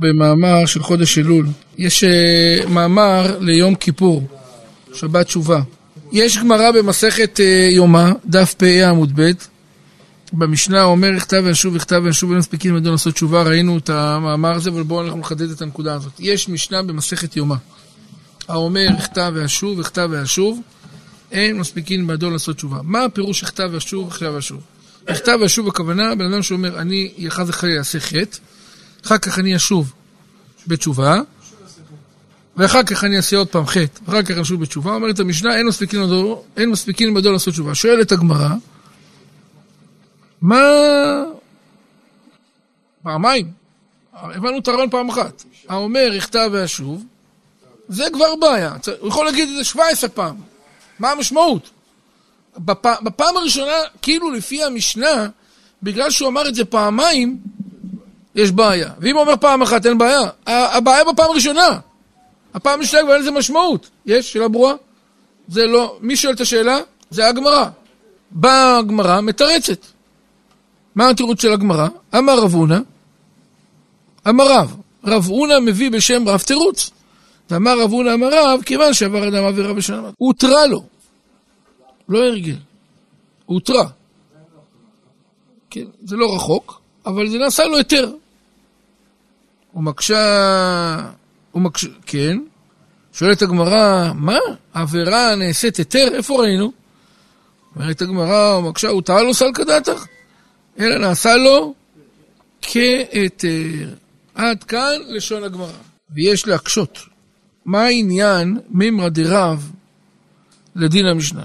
במאמר של חודש אלול. יש uh, מאמר ליום כיפור, שבת תשובה. יש גמרא במסכת uh, יומא, דף פ"א עמוד ב', במשנה אומר, יכתב וישוב, יכתב וישוב, אין מספיקים מדוע לעשות תשובה, ראינו את המאמר הזה, אבל בואו אנחנו נחדד את הנקודה הזאת. יש משנה במסכת יומא, האומר, יכתב וישוב, יכתב וישוב, אין מספיקים מדוע לעשות תשובה. מה הפירוש יכתב וישוב, יכתב וישוב? יכתב וישוב הכוונה, בן אדם שאומר, אני חס וחלילה אעשה חטא, אחר כך אני אשוב בתשובה, ואחר כך אני אעשה עוד פעם חטא, ואחר כך אני אשוב בתשובה, אומרת המשנה, אין מספיקים לדור, אין מספיקים מדור לעשות תשובה. שואלת הגמרא, מה... פעמיים. הבנו את הרעיון פעם אחת. האומר, יכתב ואשוב, זה כבר בעיה. הוא יכול להגיד את זה 17 פעם. מה המשמעות? בפ... בפעם הראשונה, כאילו לפי המשנה, בגלל שהוא אמר את זה פעמיים, יש בעיה. ואם הוא אומר פעם אחת, אין בעיה. הבעיה בפעם הראשונה. הפעם השנייה כבר אין לזה משמעות. יש? שאלה ברורה? זה לא... מי שואל את השאלה? זה הגמרא. באה הגמרא, מתרצת. מה התירוץ של הגמרא? אמר רב הונא, אמר רב. רב הונא מביא בשם רב תירוץ. ואמר רב הונא אמר רב, כיוון שעבר אדם עבירה בשנה. הותרה לו. לא הרגיל. הותרה. כן, זה לא רחוק, אבל זה נעשה לו היתר. הוא מקשה... הוא מקשה... כן. שואלת הגמרא, מה? עבירה נעשית היתר? איפה ראינו? אומרת הגמרא, הוא מקשה, הוא טעה לו סלקא דעתך? אלא נעשה לו כהיתר. עד כאן לשון הגמרא. ויש להקשות. מה העניין מימרא דרב לדין המשנה?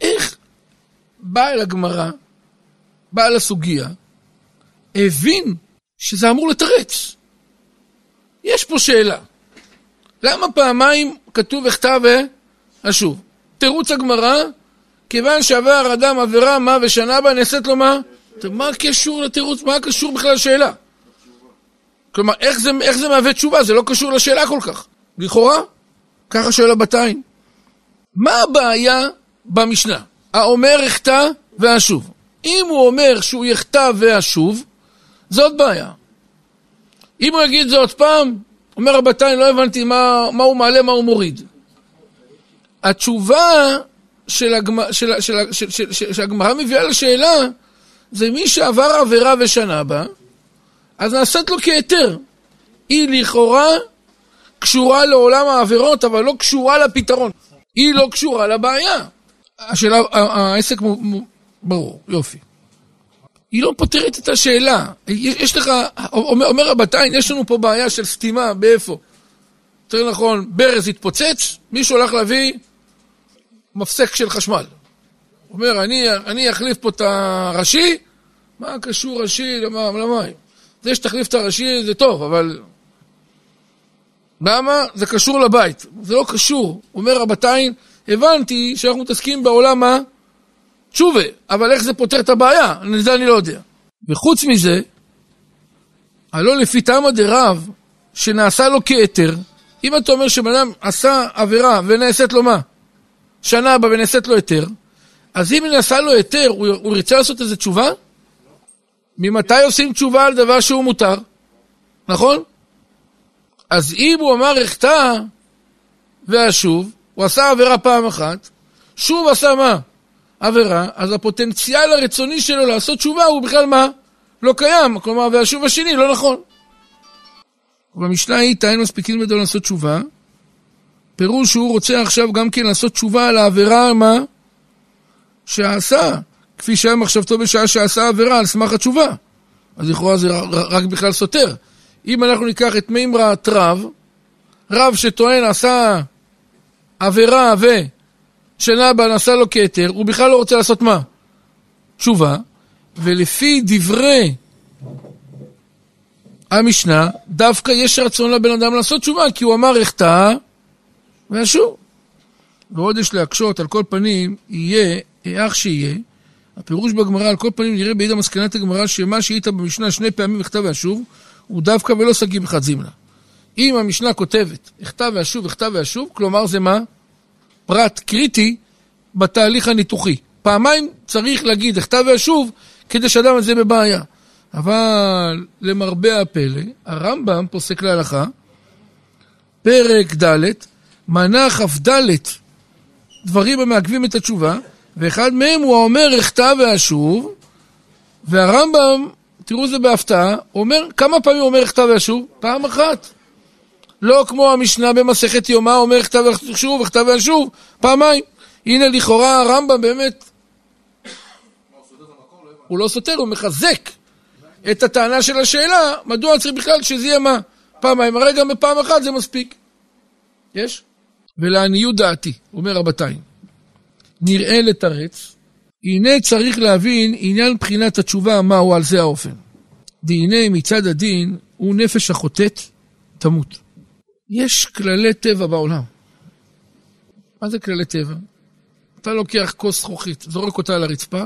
איך בעל הגמרא, בעל הסוגיה, הבין שזה אמור לתרץ. יש פה שאלה. למה פעמיים כתוב בכתב ואשוב? תירוץ הגמרא, כיוון שעבר אדם עבירה מה ושנה בה נעשית לו מה? מה הקשור לתירוץ? מה הקשור בכלל לשאלה? כלומר, איך זה, איך זה מהווה תשובה? זה לא קשור לשאלה כל כך. לכאורה, ככה שואל הבתיים. מה הבעיה במשנה? האומר אחטא ואשוב. אם הוא אומר שהוא יחטא ואשוב, זאת בעיה. אם הוא יגיד את זה עוד פעם, אומר רבותיי, לא הבנתי מה, מה הוא מעלה, מה הוא מוריד. התשובה של של, של, שהגמרא מביאה לשאלה, זה מי שעבר עבירה ושנה בה, אז נעשית לו כהיתר. היא לכאורה קשורה לעולם העבירות, אבל לא קשורה לפתרון. היא לא קשורה לבעיה. השאלה, העסק ברור, יופי. היא לא פותרת את השאלה. יש לך, אומר, אומר רבתיים, יש לנו פה בעיה של סתימה, באיפה? יותר נכון, ברז התפוצץ, מישהו הולך להביא מפסק של חשמל. אומר, אני, אני אחליף פה את הראשי, מה קשור ראשי למים? זה שתחליף את הראשי זה טוב, אבל... למה? זה קשור לבית. זה לא קשור. אומר רבתיים, הבנתי שאנחנו מתעסקים בעולם ה... תשובה, אבל איך זה פותר את הבעיה? זה אני לא יודע. וחוץ מזה, הלא לפי תמא דרב, שנעשה לו כהיתר, אם אתה אומר שבן אדם עשה עבירה ונעשית לו מה? שנה הבאה ונעשית לו היתר, אז אם נעשה לו היתר, הוא, הוא ירצה לעשות איזה תשובה? ממתי עושים תשובה על דבר שהוא מותר? נכון? אז אם הוא אמר אחטא ואשוב, הוא עשה עבירה פעם אחת, שוב עשה מה? עבירה, אז הפוטנציאל הרצוני שלו לעשות תשובה הוא בכלל מה? לא קיים, כלומר, והשוב השני לא נכון. במשנה היא, תאין מספיקים לדו לעשות תשובה, פירוש שהוא רוצה עכשיו גם כן לעשות תשובה על העבירה, מה? שעשה, כפי שהיה מחשבתו בשעה שעשה עבירה על סמך התשובה. אז לכאורה זה רק בכלל סותר. אם אנחנו ניקח את מימרת רב, רב שטוען עשה עבירה ו... שנה הבאה נעשה לו כתר, הוא בכלל לא רוצה לעשות מה? תשובה, ולפי דברי המשנה, דווקא יש רצון לבן אדם לעשות תשובה, כי הוא אמר אחטא ואשור. ועוד יש להקשות, על כל פנים, יהיה, אך שיהיה, הפירוש בגמרא, על כל פנים נראה בידי מסקנת הגמרא, שמה שהיית במשנה שני פעמים בכתב ואשוב, הוא דווקא ולא שגיא בחד זמנה. אם המשנה כותבת, הכתב ואשוב, הכתב ואשוב, כלומר זה מה? פרט קריטי בתהליך הניתוחי. פעמיים צריך להגיד, הכתב ואשוב, כדי שאדם הזה בבעיה. אבל למרבה הפלא, הרמב"ם פוסק להלכה, פרק ד', מנה כ"ד דברים המעכבים את התשובה, ואחד מהם הוא האומר אחטא ואשוב, והרמב"ם, תראו זה בהפתעה, אומר, כמה פעמים הוא אומר אחטא ואשוב? פעם אחת. לא כמו המשנה במסכת יומא, אומר אחטא ואשוב, אחטא ואשוב, פעמיים. הנה לכאורה הרמב"ם באמת, הוא לא סותר, הוא מחזק את הטענה של השאלה, מדוע צריך בכלל שזה יהיה מה? פעמיים, הרי גם בפעם אחת זה מספיק. יש? ולעניות דעתי, אומר רבותיי, נראה לתרץ, הנה צריך להבין עניין בחינת התשובה מהו על זה האופן. והנה מצד הדין הוא נפש החוטאת תמות. יש כללי טבע בעולם. מה זה כללי טבע? אתה לוקח כוס זכוכית, זורק אותה על הרצפה,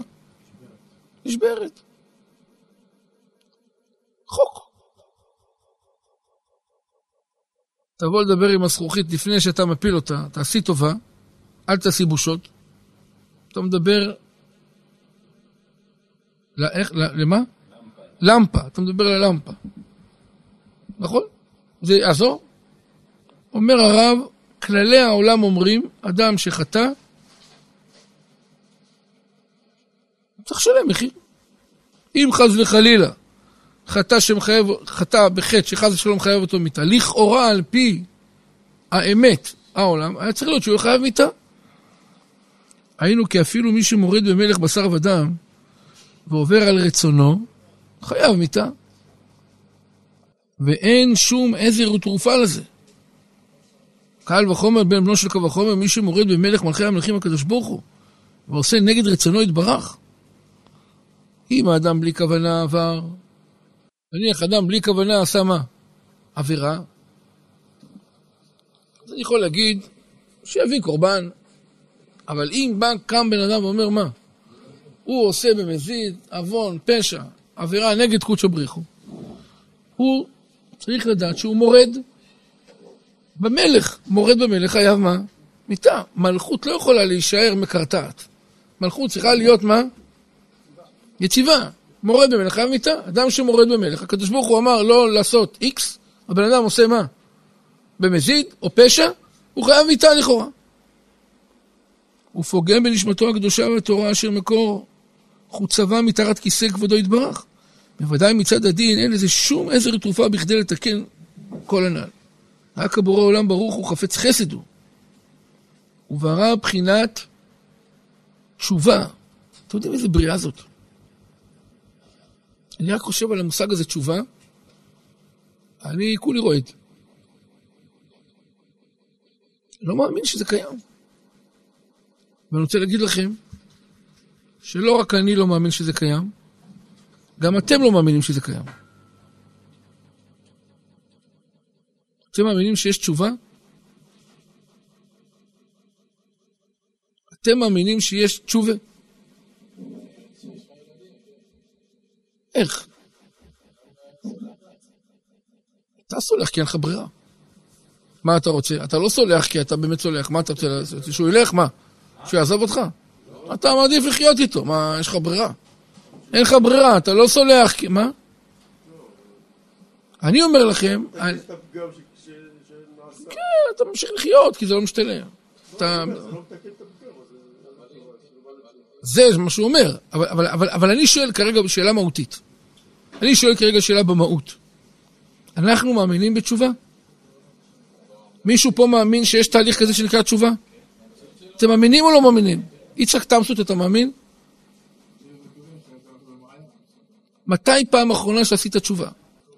נשברת. חוק. תבוא לדבר עם הזכוכית לפני שאתה מפיל אותה, תעשי טובה, אל תעשי בושות. אתה מדבר... לא, איך, למה? למפה. אתה מדבר על למפה. נכון? זה יעזור? אומר הרב, כללי העולם אומרים, אדם שחטא, צריך לשלם מחיר. אם חס וחלילה חטא שמחייב, חטא בחטא שחס ושלום מחייב אותו מיתה, לכאורה על פי האמת, העולם, היה צריך להיות שהוא חייב מיתה. היינו כי אפילו מי שמוריד במלך בשר ודם ועובר על רצונו, חייב מיתה. ואין שום עזר ותרופה לזה. קהל וחומר בן בנו של קו וחומר, מי שמוריד במלך מלכי המלכים הקדוש ברוך הוא, ועושה נגד רצונו יתברך. אם האדם בלי כוונה עבר, נניח אדם בלי כוונה עשה מה? עבירה. אז אני יכול להגיד, שיביא קורבן, אבל אם בא קם בן אדם ואומר מה? הוא עושה במזיד, עוון, פשע, עבירה נגד קודשו בריחו. הוא צריך לדעת שהוא מורד במלך. מורד במלך חייב מה? מיתה. מלכות לא יכולה להישאר מקרטעת. מלכות צריכה להיות מה? יציבה. מורד במלך חייב מיתה. אדם שמורד במלך, הקדוש ברוך הוא אמר לא לעשות איקס, הבן אדם עושה מה? במזיד או פשע, הוא חייב מיתה לכאורה. הוא פוגם בנשמתו הקדושה והתורה אשר מקור חוצבה מתחת כיסא כבודו יתברך. בוודאי מצד הדין אין לזה שום עזר תרופה בכדי לתקן כל הנ"ל. רק הבורא עולם ברוך הוא חפץ חסד הוא. וברא בחינת תשובה. אתם יודעים איזה בריאה זאת? אני רק חושב על המושג הזה תשובה, אני כולי רועד. לא מאמין שזה קיים. ואני רוצה להגיד לכם, שלא רק אני לא מאמין שזה קיים, גם אתם לא מאמינים שזה קיים. אתם מאמינים שיש תשובה? אתם מאמינים שיש תשובה? איך? אתה סולח כי אין לך ברירה. מה אתה רוצה? אתה לא סולח כי אתה באמת סולח, מה אתה רוצה לעשות? שהוא ילך, מה? שהוא יעזוב אותך? אתה מעדיף לחיות איתו, מה, יש לך ברירה? אין לך ברירה, אתה לא סולח, כי... מה? אני אומר לכם... כן, אתה ממשיך לחיות, כי זה לא משתלם. אתה... זה מה שהוא אומר, אבל, אבל, אבל, אבל אני שואל כרגע שאלה מהותית. אני שואל כרגע שאלה במהות. אנחנו מאמינים בתשובה? מישהו פה מאמין שיש תהליך כזה שנקרא תשובה? אתם מאמינים או לא מאמינים? יצחק תמסות, אתה מאמין? מתי פעם אחרונה שעשית תשובה?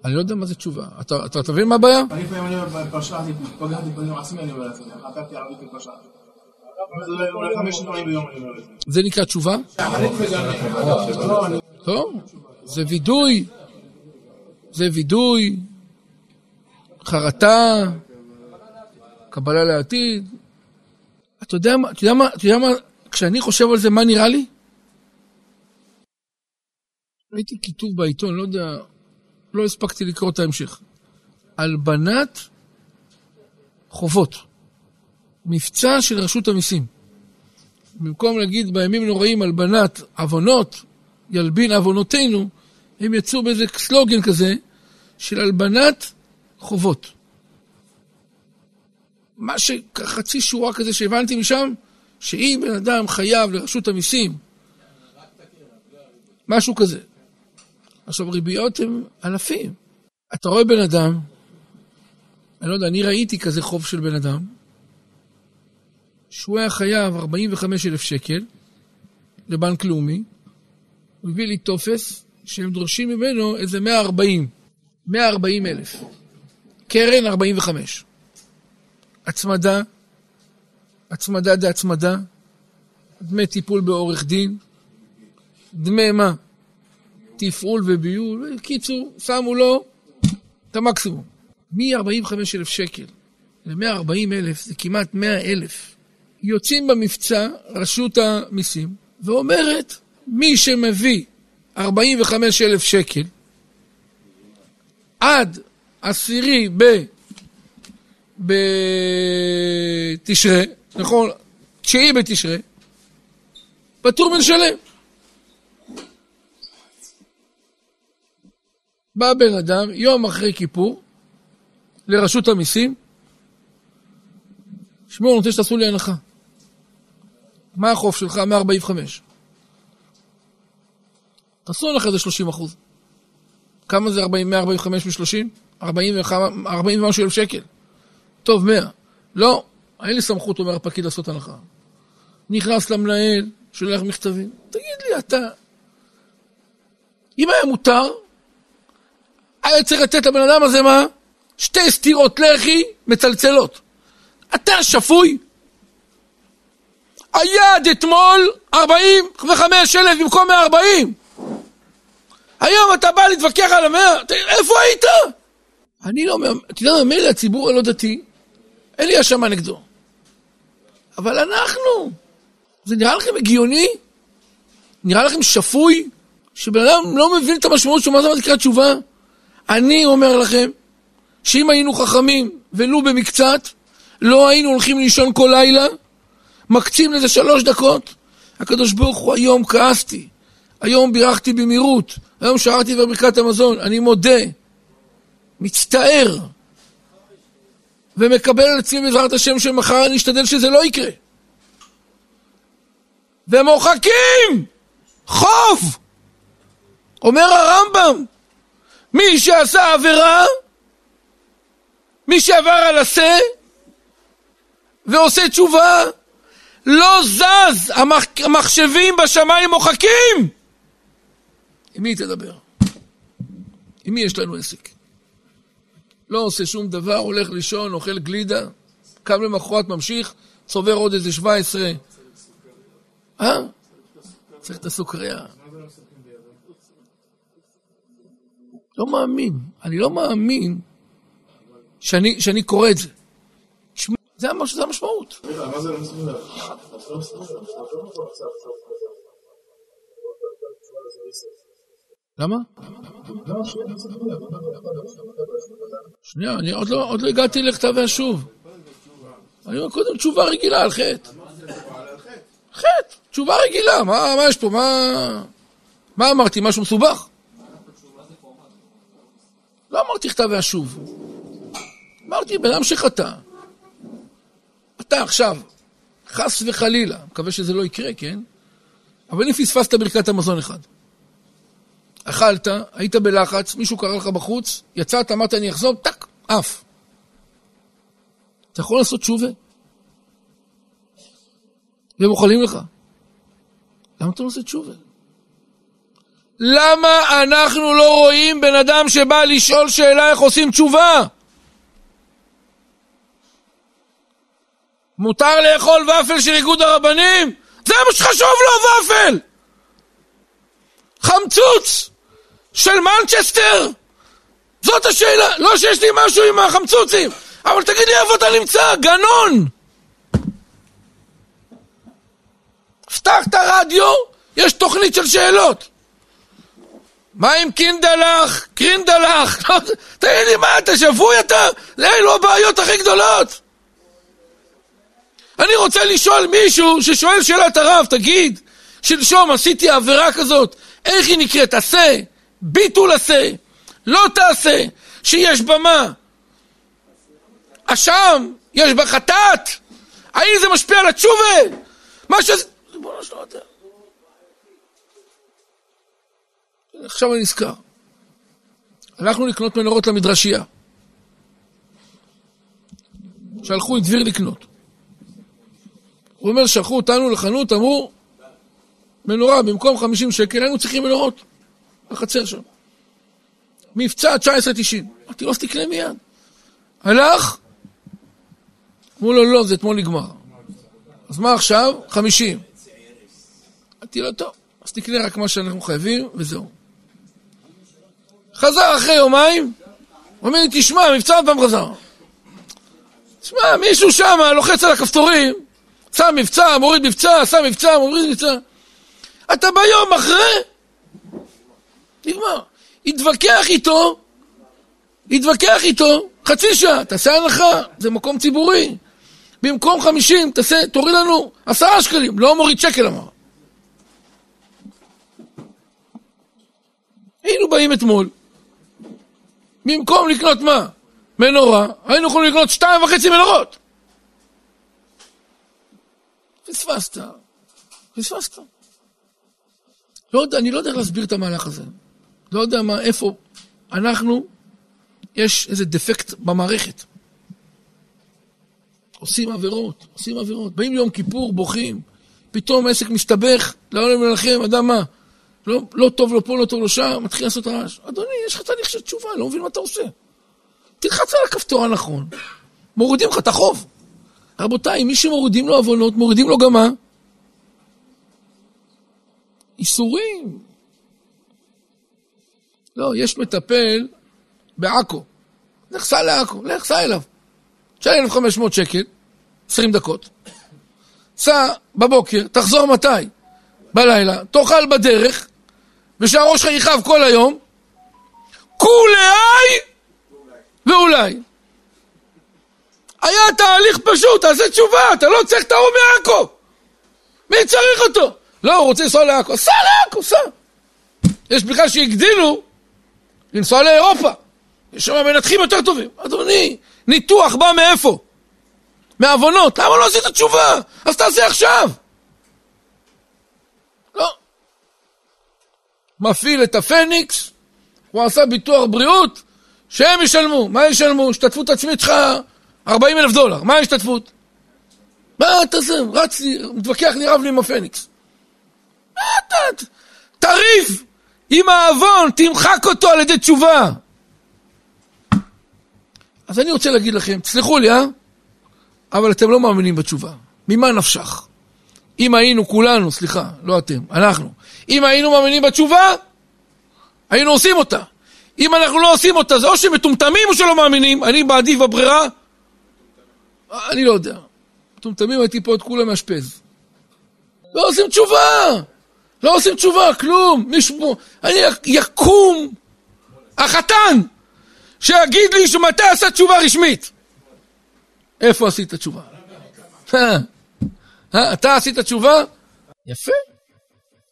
אני לא יודע מה זה תשובה. אתה מבין מה הבעיה? אני לפעמים אני אומר, פשעתי, פגעתי בנים עצמי, אני אומר לעצמי, חטאתי ערבית ופשעתי. זה נקרא תשובה? טוב, זה וידוי, זה וידוי, חרטה, קבלה לעתיד. אתה יודע מה, אתה יודע מה, אתה יודע מה, כשאני חושב על זה, מה נראה לי? ראיתי כיתוב בעיתון, לא יודע, לא הספקתי לקרוא את ההמשך. הלבנת חובות. מבצע של רשות המיסים. במקום להגיד בימים נוראים הלבנת עוונות, ילבין עוונותינו, הם יצאו באיזה סלוגן כזה של הלבנת חובות. מה שחצי שורה כזה שהבנתי משם, שאם בן אדם חייב לרשות המיסים, משהו כזה. עכשיו, ריביות הן אלפים. אתה רואה בן אדם, אני לא יודע, אני ראיתי כזה חוב של בן אדם, שהוא היה חייב 45 אלף שקל לבנק לאומי, הוא הביא לי טופס שהם דורשים ממנו איזה 140, 140 אלף. קרן 45. הצמדה, הצמדה דה הצמדה, דמי טיפול בעורך דין, דמי מה? תפעול וביול, בקיצור, שמו לו את המקסימום. מ-45 אלף שקל ל-140 אלף, זה כמעט 100 אלף. יוצאים במבצע רשות המיסים ואומרת, מי שמביא 45 אלף שקל עד עשירי ב... בתשרי, נכון? תשיעי בתשרי, פטור מלשלם. בא בן אדם יום אחרי כיפור לרשות המיסים, שמעו, אני רוצה שתעשו לי הנחה. מה החוב שלך? 145. תעשו הנחה זה 30 אחוז. כמה זה 40, 145 ו-30? 40 ומשהו אלף שקל. טוב, 100. לא, אין לי סמכות, אומר הפקיד, לעשות הנחה. נכנס למנהל, שולח מכתבים. תגיד לי, אתה... אם היה מותר, היה צריך לתת לבן אדם הזה מה? שתי סטירות לחי מצלצלות. אתה שפוי? היעד אתמול 45 אלף במקום 140. היום אתה בא להתווכח על המאה, איפה היית? אני לא, אתה יודע, מילא הציבור הלא דתי, אין לי האשמה נגדו. אבל אנחנו, זה נראה לכם הגיוני? נראה לכם שפוי? שבן אדם לא מבין את המשמעות של מה זה נקרא תשובה? אני אומר לכם, שאם היינו חכמים, ולו במקצת, לא היינו הולכים לישון כל לילה, מקצים לזה שלוש דקות. הקדוש ברוך הוא, היום כעסתי, היום בירכתי במהירות, היום שרתי בברכת המזון, אני מודה, מצטער, ומקבל על עצמי בעזרת השם שמחר אני אשתדל שזה לא יקרה. ומוחקים חוב! אומר הרמב"ם, מי שעשה עבירה, מי שעבר על עשה ועושה תשובה, לא זז, המחשבים בשמיים מוחקים! עם מי תדבר? עם מי יש לנו עסק? לא עושה שום דבר, הולך לישון, אוכל גלידה, קם למחרת, ממשיך, צובר עוד איזה 17. אה? צריך את הסוכריה. לא מאמין. אני לא מאמין שאני, שאני קורא את זה. זה, המש, זה המשמעות. למה? שנייה, אני עוד לא, עוד לא הגעתי לכתב והשוב. אני אומר קודם תשובה רגילה על חטא. חטא, תשובה רגילה, מה, מה יש פה? מה, מה אמרתי? משהו מסובך? לא אמרתי כתב והשוב. אמרתי, בן אדם שחטא. אתה עכשיו, חס וחלילה, מקווה שזה לא יקרה, כן? אבל אם פספסת ברכת המזון אחד, אכלת, היית בלחץ, מישהו קרא לך בחוץ, יצאת, אמרת אני אחזור, טאק, עף. אתה יכול לעשות תשובה? והם אוכלים לך. למה אתה לא עושה תשובה? למה אנחנו לא רואים בן אדם שבא לשאול שאלה איך עושים תשובה? מותר לאכול ופל של איגוד הרבנים? זה מה שחשוב לו, ופל! חמצוץ של מנצ'סטר? זאת השאלה. לא שיש לי משהו עם החמצוצים, אבל תגיד לי איפה אתה נמצא, גנון! פתח את הרדיו, יש תוכנית של שאלות. מה עם קינדלח? קרינדלח? תגיד לי, מה, אתה שבוי אתה? אלו הבעיות הכי גדולות. אני רוצה לשאול מישהו ששואל שאלת הרב, תגיד, שלשום עשיתי עבירה כזאת, איך היא נקראת? עשה, ביטול עשה, לא תעשה, שיש במה. אשם, יש בה חטאת, האם זה משפיע על התשובה? מה שזה... ריבונו שלא יודע. עכשיו אני נזכר. הלכנו לקנות מנורות למדרשייה. שלחו את דביר לקנות. הוא אומר, שלחו אותנו לחנות, אמרו, מנורה במקום 50 שקל, היינו צריכים מנורות בחצר שם. מבצע 19.90. אמרתי לו, אז תקנה מיד. הלך, אמרו לו, לא, זה אתמול נגמר. אז מה עכשיו? 50. אמרתי לו, טוב, אז תקנה רק מה שאנחנו חייבים, וזהו. חזר אחרי יומיים, אומר לי, תשמע, מבצע פעם חזר. תשמע, מישהו שם לוחץ על הכפתורים, שם מבצע, מוריד מבצע, שם מבצע, מוריד מבצע. אתה ביום אחרי, נגמר. התווכח איתו, התווכח איתו, חצי שעה, תעשה הנחה, זה מקום ציבורי. במקום חמישים, תעשה, תוריד לנו עשרה שקלים, לא מוריד שקל אמר. היינו באים אתמול, במקום לקנות מה? מנורה, היינו יכולים לקנות שתיים וחצי מנורות. פספסת, פספסת. לא יודע, אני לא יודע להסביר את המהלך הזה. לא יודע מה, איפה. אנחנו, יש איזה דפקט במערכת. עושים עבירות, עושים עבירות. באים ליום כיפור, בוכים, פתאום העסק מסתבך, לא עולה מלחם, אדם מה? לא, לא טוב לו פה, לא טוב לו שם, מתחיל לעשות רעש. אדוני, יש לך תהליך של תשובה, לא מבין מה אתה עושה. תלחץ על הכפתור הנכון, מורידים לך את החוב. רבותיי, מי שמורידים לו עוונות, מורידים לו גם מה? איסורים. לא, יש מטפל בעכו. סע לעכו, סע אליו. תשאל 1,500 שקל, 20 דקות. סע בבוקר, תחזור מתי? בלילה, תאכל בדרך, ושהראש שלך יכאב כל היום, כולי ואולי. היה תהליך פשוט, תעשה תשובה, אתה לא צריך את ההוא מעכו. מי צריך אותו? לא, הוא רוצה לנסוע לעכו, סע לעכו, סע. יש בכלל שהגדילו לנסוע לאירופה. יש שם מנתחים יותר טובים. אדוני, ניתוח בא מאיפה? מעוונות. למה לא עשית תשובה? אז תעשה עכשיו. מפעיל את הפניקס, הוא עשה ביטוח בריאות, שהם ישלמו. מה ישלמו? השתתפות עצמית שלך 40 אלף דולר. מה ההשתתפות? מה אתה זה? רץ לי, מתווכח לי רב לי עם הפניקס. מה אתה? תריב עם העוון, תמחק אותו על ידי תשובה. אז אני רוצה להגיד לכם, תסלחו לי, אה? אבל אתם לא מאמינים בתשובה. ממה נפשך? אם היינו כולנו, סליחה, לא אתם, אנחנו, אם היינו מאמינים בתשובה, היינו עושים אותה. אם אנחנו לא עושים אותה, זה או שמטומטמים או שלא מאמינים. אני מעדיף בברירה, אני לא יודע. מטומטמים הייתי פה את כולם מאשפז. לא עושים תשובה! לא עושים תשובה, כלום. מישהו, אני יקום החתן שיגיד לי שמתי עשה תשובה רשמית. איפה עשית תשובה? אה, אתה עשית תשובה? יפה.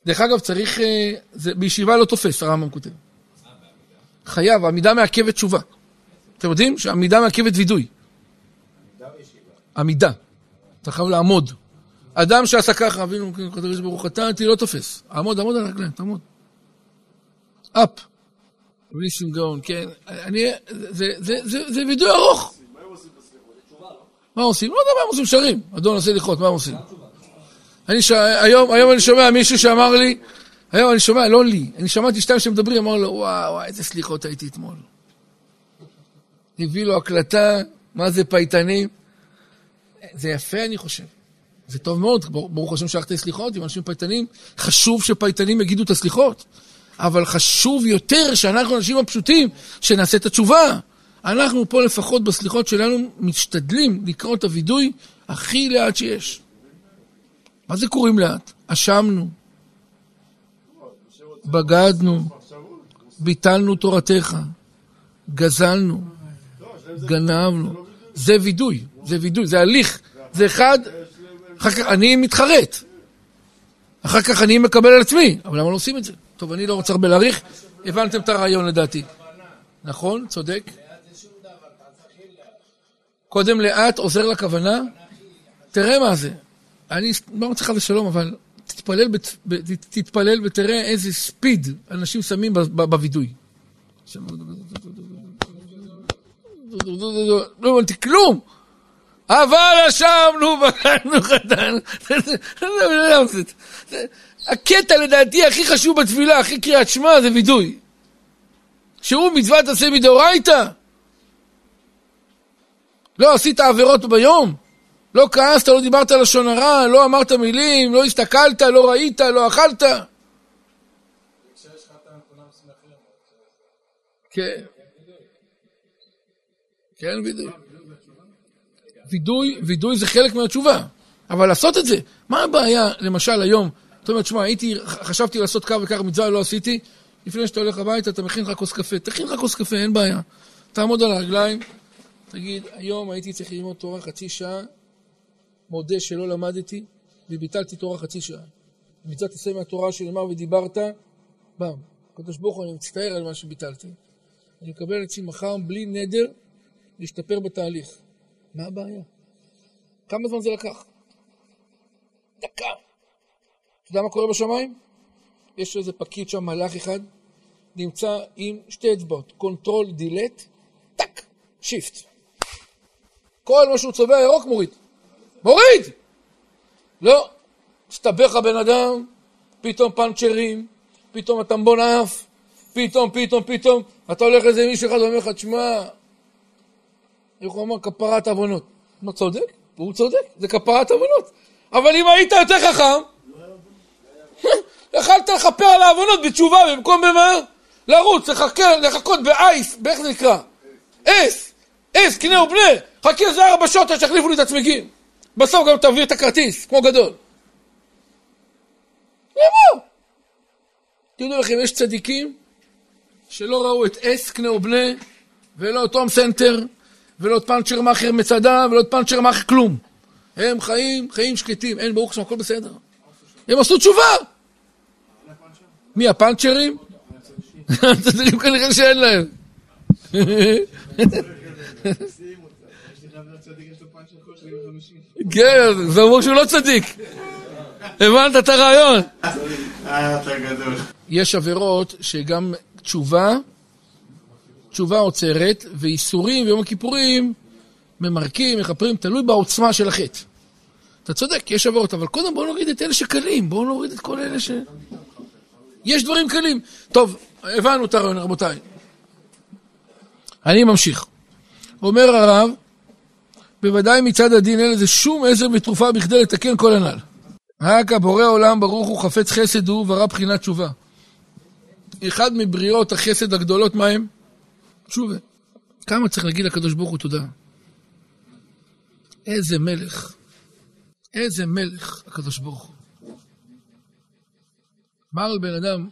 דרך אגב, צריך... אה, זה בישיבה לא תופס, הרמב"ם כותב. חייב, עמידה מעכבת תשובה. אתם יודעים שעמידה מעכבת וידוי. עמידה. אתה חייב לעמוד. אדם שעשה ככה, אבינו הקדוש ברוך אתה, אותי לא תופס. עמוד, עמוד על הרגליים, תעמוד. אפ. ריסים גאון, כן. אני, זה, זה, זה, זה וידוי ארוך. מה עושים? לא יודע מה הם עושים, שרים. אדון עושה לכרות, מה הם עושים? אני ש... היום, היום אני שומע מישהו שאמר לי, היום אני שומע, לא לי, אני שמעתי שתיים שמדברים, אמר לו, וואו, וואו, איזה סליחות הייתי אתמול. הביא לו הקלטה, מה זה פייטנים. זה יפה, אני חושב. זה טוב מאוד, ברוך השם שלחתי סליחות עם אנשים פייטנים. חשוב שפייטנים יגידו את הסליחות. אבל חשוב יותר שאנחנו, האנשים הפשוטים, שנעשה את התשובה. אנחנו פה לפחות בסליחות שלנו משתדלים לקרוא את הווידוי הכי לאט שיש. מה זה קוראים לאט? אשמנו, בגדנו, ביטלנו תורתך, גזלנו, גנבנו. זה וידוי, זה וידוי, זה הליך, זה אחד, אחר כך אני מתחרט. אחר כך אני מקבל על עצמי, אבל למה לא עושים את זה? טוב, אני לא רוצה הרבה להאריך. הבנתם את הרעיון לדעתי. נכון, צודק. קודם לאט עוזר לכוונה? תראה מה זה. אני לא מצליח חס ושלום, אבל תתפלל, בת- תתפלל ותראה איזה ספיד אנשים שמים בווידוי. לא הבנתי כלום. אבל אשמנו בחרנו חתן. הקטע לדעתי הכי חשוב בתפילה, הכי קריאת שמע, זה וידוי. שהוא מצוות עשה מדאורייתא. לא עשית עבירות ביום? לא כעסת, לא דיברת לשון הרע, לא אמרת מילים, לא הסתכלת, לא ראית, לא אכלת. כן. כן, וידוי. וידוי, וידוי זה חלק מהתשובה. אבל לעשות את זה, מה הבעיה, למשל היום, אתה אומר, תשמע, הייתי, חשבתי לעשות כך וכך מצווה, לא עשיתי, לפני שאתה הולך הביתה, אתה מכין לך כוס קפה. תכין לך כוס קפה, אין בעיה. תעמוד על הרגליים, תגיד, היום הייתי צריך ללמוד תורה חצי שעה, מודה שלא למדתי, וביטלתי תורה חצי שעה. מצוות עשה מהתורה שנאמר ודיברת, בם. הקדוש ברוך הוא, אני מצטער על מה שביטלתי. אני מקבל אצלי מחר בלי נדר להשתפר בתהליך. מה הבעיה? כמה זמן זה לקח? דקה. אתה יודע מה קורה בשמיים? יש איזה פקיד שם, מלאך אחד, נמצא עם שתי אצבעות, control delete, טאק, shift. כל מה שהוא צובע ירוק מוריד. מוריד! לא. מסתבך הבן אדם, פתאום פאנצ'רים, פתאום הטמבון עף, פתאום, פתאום, פתאום, אתה הולך לאיזה מישהו אחד ואומר לך, תשמע, איך הוא אמר? כפרת עוונות. מה, צודק? והוא צודק, זה כפרת עוונות. אבל אם היית יותר חכם, יכלת לכפר על העוונות בתשובה במקום במה? לרוץ, לחכה, לחכות באייס, באיך זה נקרא? אס, אס, קנה ובנה, חכי איזה ארבע שעות עד שיחליפו לי את הצמיגים. בסוף גם תעביר את הכרטיס, כמו גדול. למה? תדעו לכם, יש צדיקים שלא ראו את ACE, קנה ובנה, ולא Home Center, ולא את פאנצ'ר מאכר מצדה, ולא את פאנצ'ר מאכר כלום. הם חיים, חיים שקטים, אין ברוך השם, הכל בסדר. הם עשו תשובה! מי, הפאנצ'רים? הצדיקים כנראה שאין להם. כן, זה אומר שהוא לא צדיק. הבנת את הרעיון? יש עבירות שגם תשובה, תשובה עוצרת, ואיסורים ויום הכיפורים ממרקים, מכפרים, תלוי בעוצמה של החטא. אתה צודק, יש עבירות, אבל קודם בואו נוריד את אלה שקלים, בואו נוריד את כל אלה ש... יש דברים קלים. טוב, הבנו את הרעיון, רבותיי. אני ממשיך. אומר הרב, בוודאי מצד הדין אין לזה שום עזר ותרופה בכדי לתקן כל הנ"ל. רק הבורא עולם ברוך הוא חפץ חסד הוא ברא בחינת תשובה. אחד מבריאות החסד הגדולות מה הם? תשובה. כמה צריך להגיד לקדוש ברוך הוא תודה. איזה מלך. איזה מלך הקדוש ברוך הוא. אמר על בן אדם,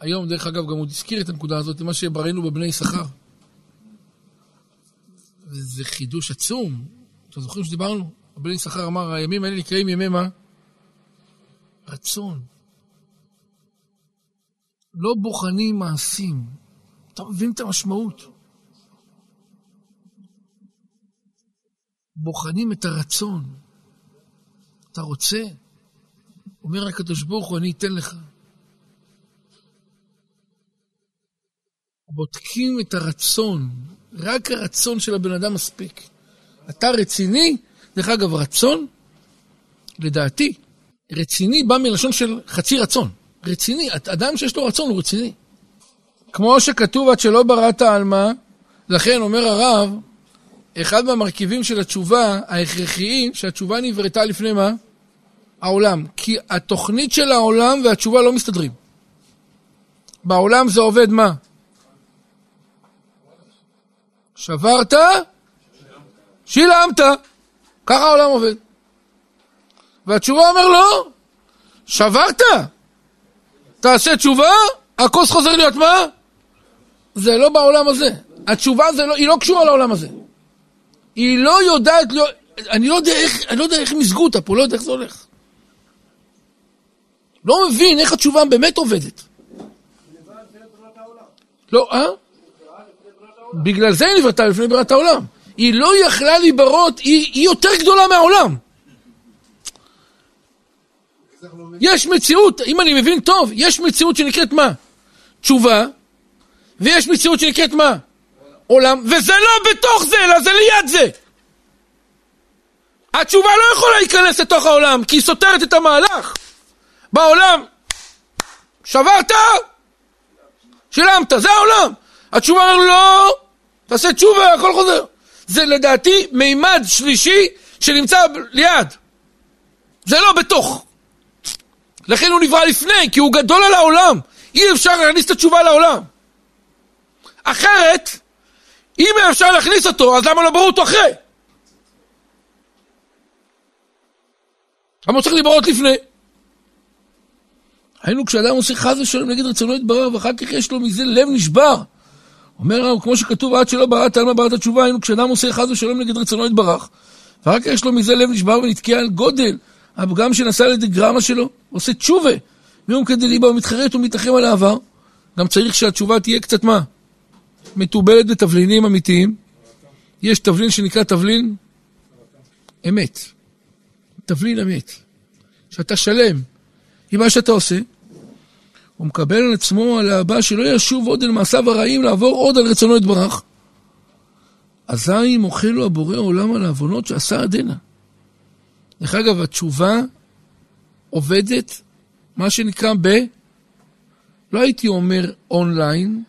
היום דרך אגב גם הוא הזכיר את הנקודה הזאת, מה שבראנו בבני יששכר. וזה חידוש עצום. אתם זוכרים שדיברנו? בני יששכר אמר, הימים האלה נקראים ימי מה? רצון. לא בוחנים מעשים. אתה מבין את המשמעות? בוחנים את הרצון. אתה רוצה? אומר הקדוש ברוך הוא, אני אתן לך. בודקים את הרצון, רק הרצון של הבן אדם מספיק. אתה רציני? דרך אגב, רצון, לדעתי, רציני בא מלשון של חצי רצון. רציני, אדם שיש לו רצון הוא רציני. כמו שכתוב עד שלא בראת עלמא, לכן אומר הרב, אחד מהמרכיבים של התשובה ההכרחיים, שהתשובה נבראתה לפני מה? העולם. כי התוכנית של העולם והתשובה לא מסתדרים. בעולם זה עובד מה? שברת, שילמת. ככה העולם עובד. והתשובה אומר לא, שברת, תעשה תשובה, הכוס חוזר להיות מה? זה לא בעולם הזה. התשובה זה לא, היא לא קשורה לעולם הזה. היא לא יודעת, לא, אני לא יודע איך, אני לא יודע איך מיזגו אותה פה, לא יודע איך זה הולך. לא מבין איך התשובה באמת עובדת. לא, אה? בגלל זה היא נבראתה לפני בריאת העולם. היא לא יכלה להיברות, היא, היא יותר גדולה מהעולם. יש מציאות, אם אני מבין טוב, יש מציאות שנקראת מה? תשובה, ויש מציאות שנקראת מה? עולם, וזה לא בתוך זה, אלא זה ליד זה. התשובה לא יכולה להיכנס לתוך העולם, כי היא סותרת את המהלך. בעולם, שברת, שילמת, זה העולם. התשובה אומרת לא, תעשה תשובה, הכל חוזר. זה לדעתי מימד שלישי שנמצא ליד. זה לא בתוך. לכן הוא נברא לפני, כי הוא גדול על העולם. אי אפשר להכניס את התשובה לעולם. אחרת, אם אפשר להכניס אותו, אז למה לא ברור אותו אחרי? למה הוא צריך לברות לפני? היינו כשאדם עושה חס ושלום נגד רצונו יתברר, ואחר כך יש לו מזה לב נשבר. אומר כמו שכתוב, עד שלא בראת עלמא בראת התשובה, היינו כשאדם עושה חס ושלום נגד רצונו יתברך, ואחר כך יש לו מזה לב נשבר ונתקע על גודל, הפגם שנעשה על ידי גרמה שלו, עושה תשובה. מיום כדי ליבה ומתחרט ומתנחם על העבר. גם צריך שהתשובה תהיה קצת מה? מתובלת בתבלינים אמיתיים. יש תבלין שנקרא תבלין אמת. תבלין אמת. שאתה שלם עם מה שאתה עושה, הוא מקבל על עצמו על הבא שלא ישוב עוד אל מעשיו הרעים לעבור עוד על רצונו יתברך. אזי מוחל לו הבורא עולם על העוונות שעשה עדנה. דרך אגב, התשובה עובדת, מה שנקרא ב... לא הייתי אומר אונליין,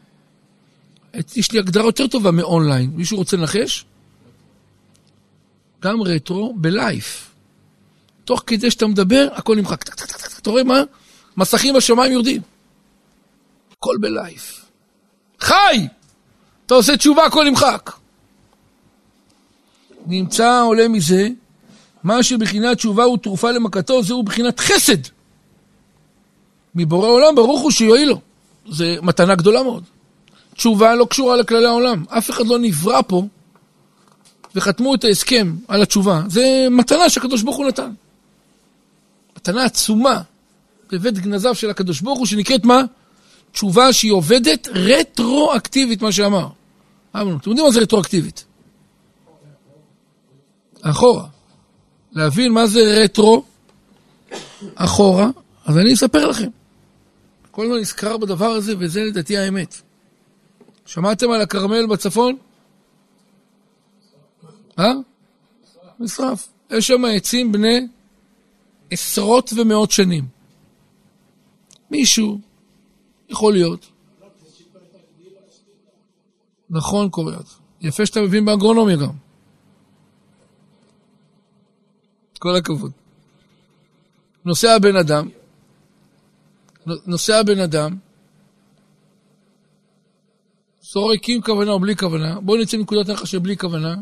יש לי הגדרה יותר טובה מאונליין. מישהו רוצה לנחש? גם רטרו בלייף. תוך כדי שאתה מדבר, הכל נמחק. אתה רואה מה? מסכים בשמיים יורדים. הכל בלייף. חי! אתה עושה תשובה, הכל נמחק. נמצא עולה מזה, מה שבחינת תשובה הוא תרופה למכתו, זהו בחינת חסד. מבורא עולם ברוך הוא שיועיל לו. זה מתנה גדולה מאוד. תשובה לא קשורה לכללי העולם. אף אחד לא נברא פה וחתמו את ההסכם על התשובה. זה מתנה שהקדוש ברוך הוא נתן. מתנה עצומה בבית גנזיו של הקדוש ברוך הוא, שנקראת מה? תשובה שהיא עובדת רטרואקטיבית, מה שאמר. אתם יודעים מה זה רטרואקטיבית? אחורה. להבין מה זה רטרו, אחורה, אז אני אספר לכם. כל הזמן נזכר בדבר הזה, וזה לדעתי האמת. שמעתם על הכרמל בצפון? אה? נשרף. יש שם עצים בני עשרות ומאות שנים. מישהו, יכול להיות. נכון, קוריאט. יפה שאתה מבין באגרונומיה גם. כל הכבוד. נוסע בן אדם, נוסע בן אדם, זורק עם כוונה או בלי כוונה, בואו נצא מנקודת הנחה שבלי כוונה,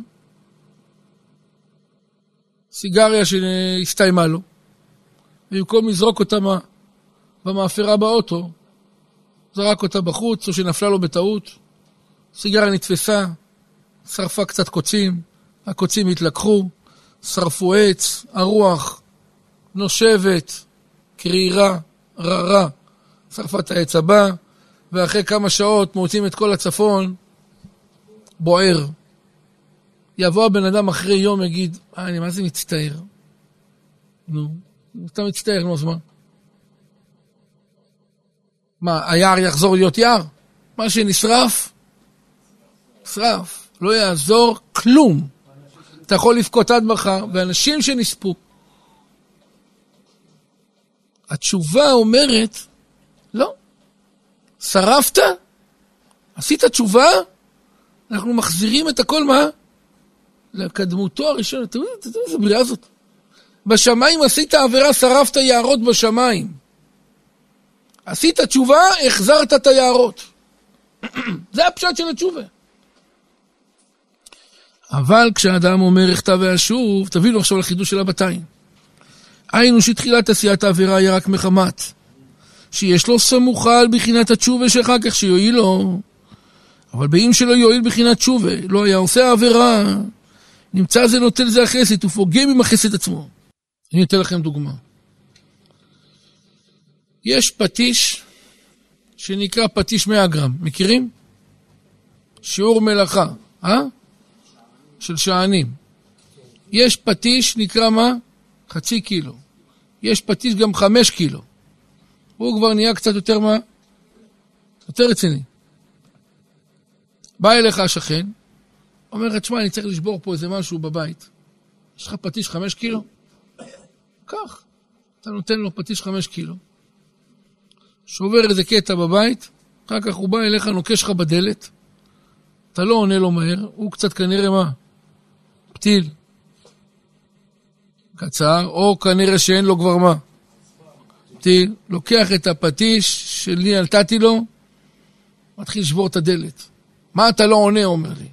סיגריה שהסתיימה לו, במקום לזרוק אותה במאפרה באוטו, זרק אותה בחוץ, או שנפלה לו בטעות, סיגריה נתפסה, שרפה קצת קוצים, הקוצים התלקחו, שרפו עץ, הרוח נושבת, קרירה, ררה, שרפה את העץ הבא, ואחרי כמה שעות מוצאים את כל הצפון בוער. יבוא הבן אדם אחרי יום, יגיד, אה, אני מה זה מצטער? נו, אתה מצטער, נו, אז מה? מה, היער יחזור להיות יער? מה שנשרף, נשרף. לא יעזור כלום. אתה יכול לבכות עד מחר, ואנשים שנספו. התשובה אומרת, לא. שרפת? עשית תשובה? אנחנו מחזירים את הכל, מה? לקדמותו הראשונה. אתם יודעים איזה בריאה זאת? בשמיים עשית עבירה, שרפת יערות בשמיים. עשית תשובה, החזרת את היערות. זה הפשט של התשובה. אבל כשאדם אומר אחטא ואשוב, תבינו עכשיו לחידוש של הבתיים. היינו שתחילת עשיית העבירה היא רק מחמת שיש לו סמוכה על בחינת התשובה שאחר כך שיועיל לו. אבל באם שלא יועיל בחינת תשובה, לא היה עושה העבירה, נמצא זה נוטל זה החסד ופוגם עם החסד עצמו. אני אתן לכם דוגמה. יש פטיש שנקרא פטיש 100 גרם, מכירים? שיעור מלאכה, אה? של שענים. יש פטיש, נקרא מה? חצי קילו. יש פטיש גם חמש קילו. הוא כבר נהיה קצת יותר מה? יותר רציני. בא אליך השכן, אומר לך, תשמע, אני צריך לשבור פה איזה משהו בבית. יש לך פטיש חמש קילו? קח. אתה נותן לו פטיש חמש קילו. שובר איזה קטע בבית, אחר כך הוא בא אליך, נוקש לך בדלת. אתה לא עונה לו מהר, הוא קצת כנראה מה? פתיל. קצר, או כנראה שאין לו כבר מה? פתיל. לוקח את הפטיש שלי נתתי לו, מתחיל לשבור את הדלת. מה אתה לא עונה, אומר לי.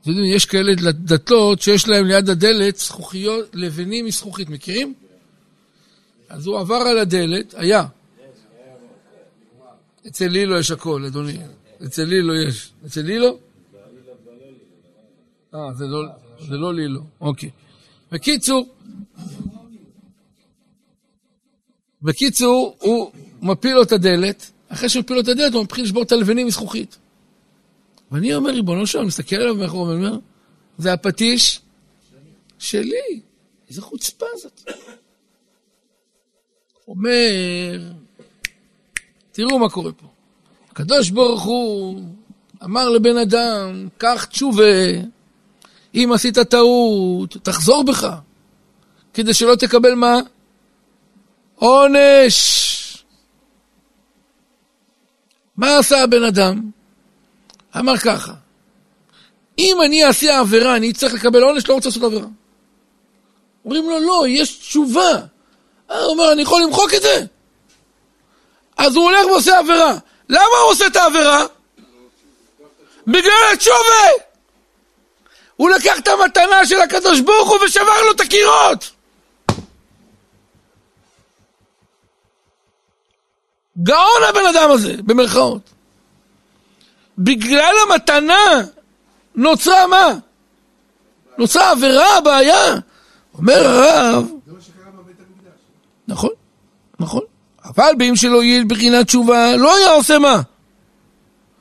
אתם יודעים, יש כאלה דתות שיש להם ליד הדלת זכוכיות, לבנים מזכוכית, מכירים? אז הוא עבר על הדלת, היה. אצל לילו יש הכל, אדוני. אצל לילו יש. אצל לילו? אה, זה לא, זה לא לילו, אוקיי. בקיצור, בקיצור, הוא מפיל לו את הדלת, אחרי שהוא מפיל לו את הדלת, הוא מתחיל לשבור את הלבנים מזכוכית. ואני אומר, ריבונו שלום, מסתכל עליו מאחור ואומר, זה הפטיש שלי. איזה חוצפה זאת. אומר, תראו מה קורה פה. הקדוש ברוך הוא אמר לבן אדם, קח תשובה, אם עשית טעות, תחזור בך, כדי שלא תקבל מה? עונש. מה עשה הבן אדם? אמר ככה, אם אני אעשה עבירה, אני צריך לקבל עונש, לא רוצה לעשות עבירה. אומרים לו, לא, יש תשובה. הוא אומר, אני יכול למחוק את זה? אז הוא הולך ועושה עבירה. למה הוא עושה את העבירה? בגלל התשובה! הוא לקח את המתנה של הקדוש ברוך הוא ושבר לו את הקירות! גאון הבן אדם הזה, במרכאות. בגלל המתנה נוצרה מה? נוצרה עבירה, בעיה. אומר הרב... נכון, נכון. אבל באם שלא יהיה בחינת תשובה, לא היה עושה מה?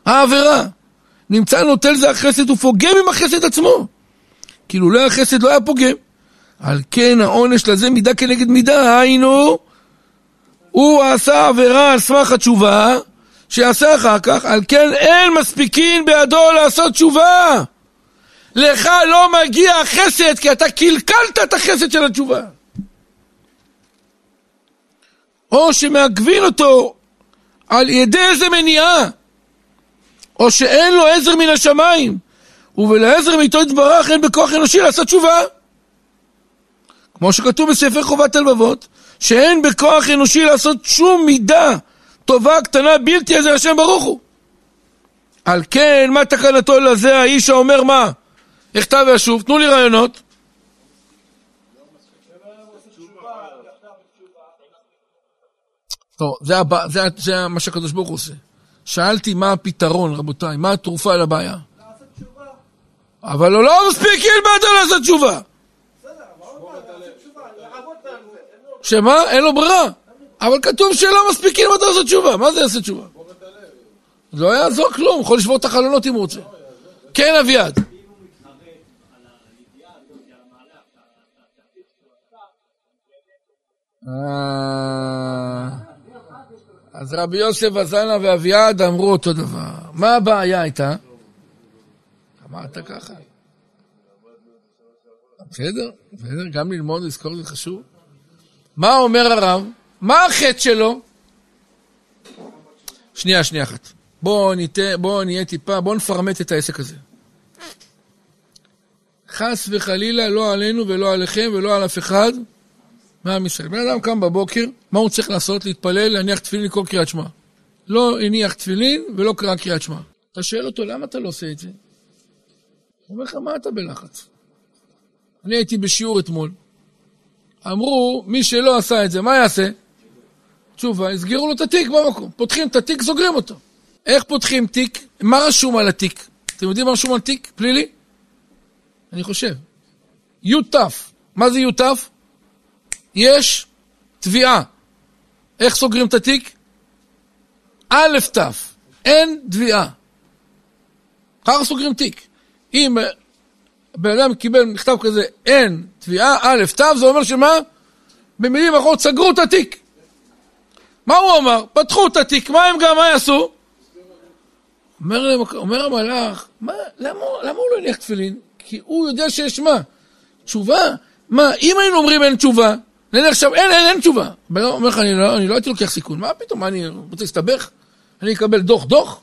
העבירה. נמצא נוטל זה החסד ופוגם עם החסד עצמו. כאילו לא החסד לא היה פוגם. על כן העונש לזה מידה כנגד מידה, היינו, הוא עשה עבירה על סמך התשובה, שיעשה אחר כך, על כן אין מספיקין בידו לעשות תשובה. לך לא מגיע החסד, כי אתה קלקלת את החסד של התשובה. או שמעכבין אותו על ידי איזה מניעה, או שאין לו עזר מן השמיים, ולעזר מאיתו יתברך אין בכוח אנושי לעשות תשובה. כמו שכתוב בספר חובת הלבבות, שאין בכוח אנושי לעשות שום מידה טובה קטנה בלתי עזר השם ברוך הוא. על כן, מה תקנתו לזה האיש האומר מה? אכתב ואשוב, תנו לי רעיונות. טוב, זה, הבא, זה, זה מה שהקדוש ברוך הוא עושה. שאלתי מה הפתרון, רבותיי, מה התרופה לבעיה? אבל הוא לא מספיק ילמד לעשות תשובה. שמה? אין לו ברירה. אבל כתוב שלא מספיק ילמד לעשות תשובה. מה זה יעשה תשובה? לא יעזור כלום, יכול לשבור את החלונות אם הוא רוצה. כן, אביעד. אה... אז רבי יוסף וזנה ואביעד אמרו אותו דבר. מה הבעיה הייתה? אמרת ככה. בסדר, בסדר, גם ללמוד, לזכור זה חשוב. מה אומר הרב? מה החטא שלו? שנייה, שנייה אחת. בואו בוא נהיה טיפה, בואו נפרמט את העסק הזה. חס וחלילה, לא עלינו ולא עליכם ולא על אף אחד. מעם ישראל. בן אדם קם בבוקר, מה הוא צריך לעשות? להתפלל, להניח תפילין, לקרוא קריאת שמע. לא הניח תפילין ולא קרא קריאת שמע. אתה שואל אותו, למה אתה לא עושה את זה? הוא אומר לך, מה אתה בלחץ? אני הייתי בשיעור אתמול. אמרו, מי שלא עשה את זה, מה יעשה? תשובה, יסגרו לו את התיק במקום. פותחים את התיק, סוגרים אותו. איך פותחים תיק? מה רשום על התיק? אתם יודעים מה רשום על תיק פלילי? אני חושב. י"ת. מה זה י"ת? יש תביעה. איך סוגרים את התיק? א' ת', אין תביעה. ככה סוגרים תיק. אם אה, בן אדם קיבל מכתב כזה, אין תביעה, א', תו, זה אומר שמה? במילים אחרות סגרו את התיק. מה הוא אמר? פתחו את התיק, מה הם גם, מה יעשו? אומר, אומר המלאך, מה, למה, למה הוא לא הניח תפילין? כי הוא יודע שיש מה? תשובה? מה, אם היינו אומרים אין תשובה, נניח עכשיו, אין, אין, אין תשובה. אומר לך, אני לא, אני לא הייתי לוקח סיכון, מה פתאום, מה, אני רוצה להסתבך? אני אקבל דוח דוח?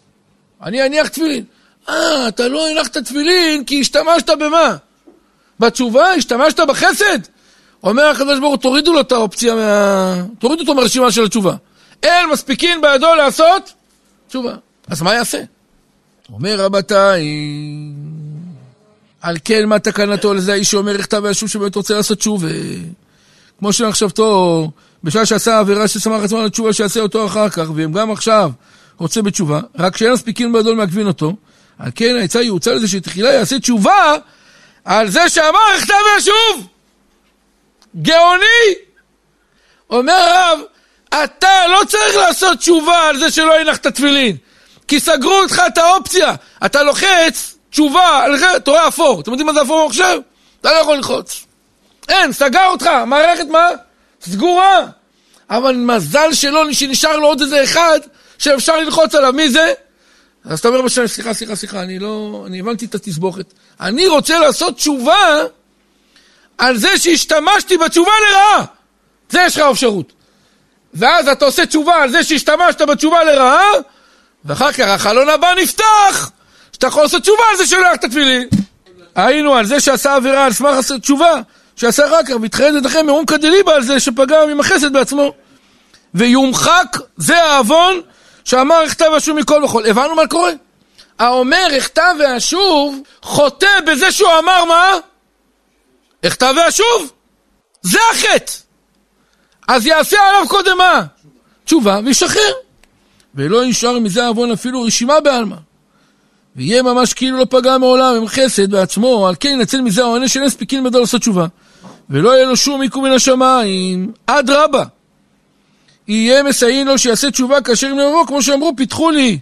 אני אניח תפילין. אה, אתה לא הנחת תפילין כי השתמשת במה? בתשובה? השתמשת בחסד? אומר הקדוש ברוך הוא, תורידו לו את האופציה מה... תורידו אותו מהרשימה של התשובה. אין מספיקין בידו לעשות תשובה. אז מה יעשה? אומר רבותיי, על כן מה תקנתו לזה האיש שאומר יכתב וישוב שבאמת רוצה לעשות תשובה. כמו שמחשבתו, בשעה שעשה עבירה ששמח עצמו על התשובה שיעשה אותו אחר כך, ואם גם עכשיו רוצה בתשובה, רק שאין מספיקים בידו למעכבין אותו, על כן העצה יעוצה לזה שתחילה יעשה תשובה על זה שאמר יכתב וישוב. גאוני! אומר הרב, אתה לא צריך לעשות תשובה על זה שלא הנחת תפילין, כי סגרו איתך את האופציה. אתה לוחץ תשובה על רואה אפור. אתם יודעים מה זה אפור במחשב? אתה לא יכול ללחוץ. אין, סגר אותך, מערכת מה? סגורה. אבל מזל שלא, שנשאר לו עוד איזה אחד שאפשר ללחוץ עליו. מי זה? אז אתה אומר בשם, סליחה, סליחה, סליחה, אני לא... אני הבנתי את התסבוכת. אני רוצה לעשות תשובה על זה שהשתמשתי בתשובה לרעה. זה יש לך אפשרות. ואז אתה עושה תשובה על זה שהשתמשת בתשובה לרעה, ואחר כך החלון הבא נפתח, שאתה יכול לעשות תשובה על זה שלא הלכת תפילין. היינו על זה שעשה עבירה על סמך תשובה, שעשה כך, והתחייד לדחם מאום כדליבה על זה שפגע עם החסד בעצמו. ויומחק זה העוון שאמר הכתב ואשוב מכל וכל. הבנו מה קורה? האומר הכתב ואשוב חוטא בזה שהוא אמר מה? הכתב ואשוב. זה החטא. אז יעשה עליו קודם מה? תשובה וישחרר. ולא נשאר מזה עוון אפילו רשימה בעלמא. ויהיה ממש כאילו לא פגע מעולם עם חסד בעצמו, על כן ינצל מזה העונש שאין מספיקים בידו לעשות תשובה. ולא יהיה לו שום עיכוב מן השמיים, אדרבה. יהיה מסייעים לו שיעשה תשובה כאשר אם נבוא, כמו שאמרו, פיתחו לי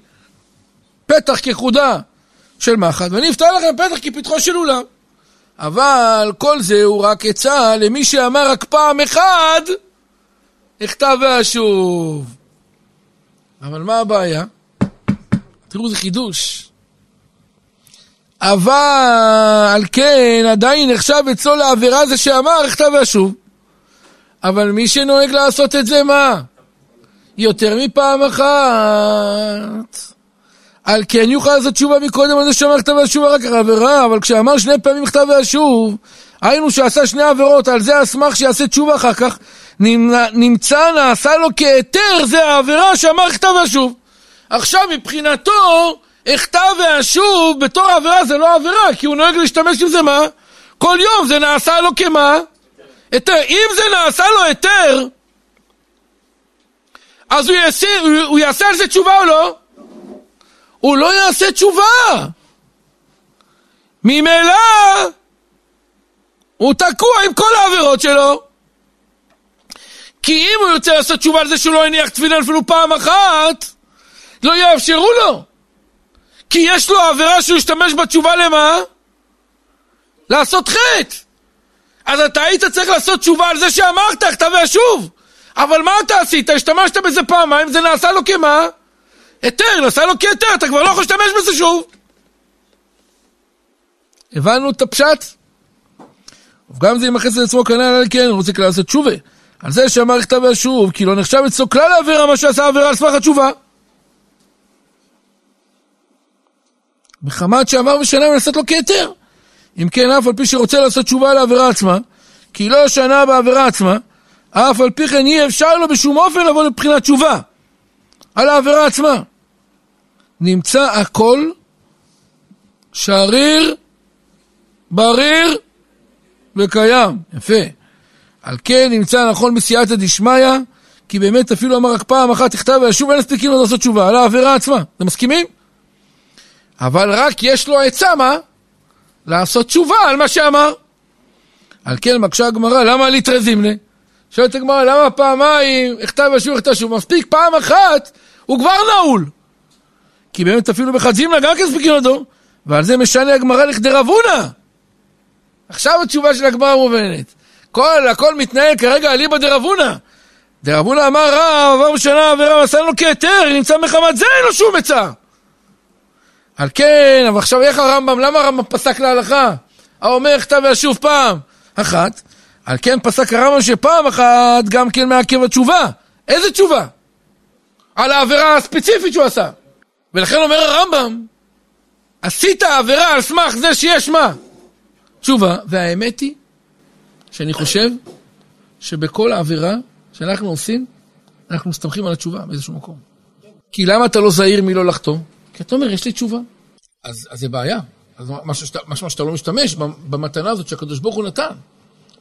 פתח כחודה של מחט, ואני אפתח לכם פתח כפתחו של אולם. אבל כל זה הוא רק עצה למי שאמר רק פעם אחד, אכתב ואשוב. אבל מה הבעיה? תראו, זה חידוש. אבל כן עדיין נחשב אצלו לעבירה זה שאמר אכתב ואשוב. אבל מי שנוהג לעשות את זה, מה? יותר מפעם אחת. על כן יוכל לעשות תשובה מקודם על זה שאמר כתב ואשוב רק עבירה, אבל כשאמר שני פעמים כתב ואשוב, היינו שעשה שני עבירות, על זה אשמח שיעשה תשובה אחר כך, נמצא נעשה לו כהיתר, זה העבירה שאמר כתב ואשוב. עכשיו מבחינתו, הכתב ואשוב בתור עבירה זה לא עבירה, כי הוא נוהג להשתמש עם זה מה? כל יום זה נעשה לו כמה? היתר. אם זה נעשה לו היתר, אז הוא יעשה, הוא, הוא יעשה על זה תשובה או לא? הוא לא יעשה תשובה. ממילא הוא תקוע עם כל העבירות שלו. כי אם הוא ירצה לעשות תשובה על זה שהוא לא הניח תפילין אפילו פעם אחת, לא יאפשרו לו. כי יש לו עבירה שהוא ישתמש בתשובה למה? לעשות חטא. אז אתה היית צריך לעשות תשובה על זה שאמרת, כתב ואשוב. אבל מה אתה עשית? השתמשת בזה פעמיים, זה נעשה לו כמה? היתר, נעשה לו כהיתר, אתה כבר לא יכול להשתמש בזה שוב. הבנו את הפשט? וגם זה ימחס את עצמו כנראה על כן, רוצה כלל לעשות תשובה. על זה שאמר כתב ואשוב, כי לא נחשב אצלו כלל העבירה מה שעשה עבירה על סמך התשובה. מחמת שאמר ושנה ולעשות לו כהיתר. אם כן, אף על פי שרוצה לעשות תשובה על העבירה עצמה, כי לא שנה בעבירה עצמה, אף על פי כן אי אפשר לו בשום אופן לבוא לבחינת תשובה על העבירה עצמה. נמצא הכל שריר, בריר וקיים. יפה. על כן נמצא נכון בסייעתא דשמיא, כי באמת אפילו אמר רק פעם אחת תכתב וישוב ואין מספיקים לו לעשות תשובה על העבירה עצמה. אתם מסכימים? אבל רק יש לו עצה, מה? לעשות תשובה על מה שאמר. על כן מקשה הגמרא, למה ליטרי זימנה? שואלת הגמרא, למה פעמיים, הכתב ושוב, הכתב ושוב, מספיק פעם אחת, הוא כבר נעול. כי באמת אפילו בחד זימנה גם כן ספיקים לדור. ועל זה משנה הגמרא לכדי רב הונא. עכשיו התשובה של הגמרא מובנת. כל, הכל מתנהל כרגע אליבא דרב הונא. דרב הונא אמר רב, עבר בשנה עבירה ועשה לנו כהיתר, נמצא מחמת זה אין לו שום עצה. על כן, אבל עכשיו איך הרמב"ם, למה הרמב"ם פסק להלכה? האומר כתב וישוב פעם אחת. על כן פסק הרמב"ם שפעם אחת גם כן מעכב התשובה. איזה תשובה? על העבירה הספציפית שהוא עשה. ולכן אומר הרמב"ם, עשית עבירה על סמך זה שיש מה? תשובה, והאמת היא שאני חושב שבכל העבירה שאנחנו עושים, אנחנו מסתמכים על התשובה באיזשהו מקום. כי למה אתה לא זהיר מלא לחטוא? כי אתה אומר, יש לי תשובה. אז, אז זה בעיה. אז משהו שאתה, משהו שאתה לא משתמש במתנה הזאת שהקדוש ברוך הוא נתן.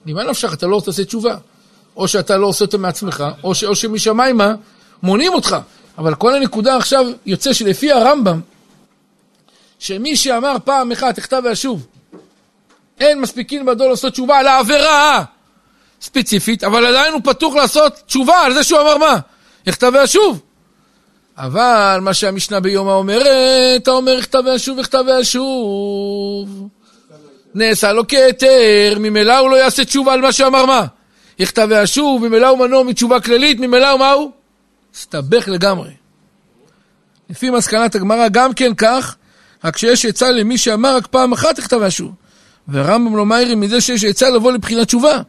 ממה נפשך, אתה לא תעשה תשובה. או שאתה לא עושה אותה מעצמך, או, ש, או שמשמיימה מונעים אותך. אבל כל הנקודה עכשיו יוצא שלפי הרמב"ם, שמי שאמר פעם אחת, תכתב ואשוב, אין מספיקים בדו לעשות תשובה על העבירה ספציפית, אבל עדיין הוא פתוח לעשות תשובה על זה שהוא אמר מה? יכתב ואשוב. אבל מה שהמשנה ביומא אומרת, האומר יכתב ואשוב, יכתב ואשוב. נעשה לו כהיתר, ממילא הוא לא יעשה תשובה על מה שאמר מה? יכתב ואשוב, ממילא הוא מנוע מתשובה כללית, ממילא הוא מה הוא? הסתבך לגמרי. לפי מסקנת הגמרא גם כן כך, רק שיש עצה למי שאמר רק פעם אחת יכתב ואשוב. והרמב"ם לא מאירי מזה שיש עצה לבוא לבחינת תשובה.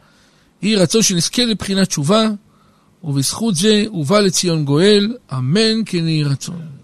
יהי רצון שנזכה לבחינת תשובה, ובזכות זה ובא לציון גואל, אמן כן יהי רצון.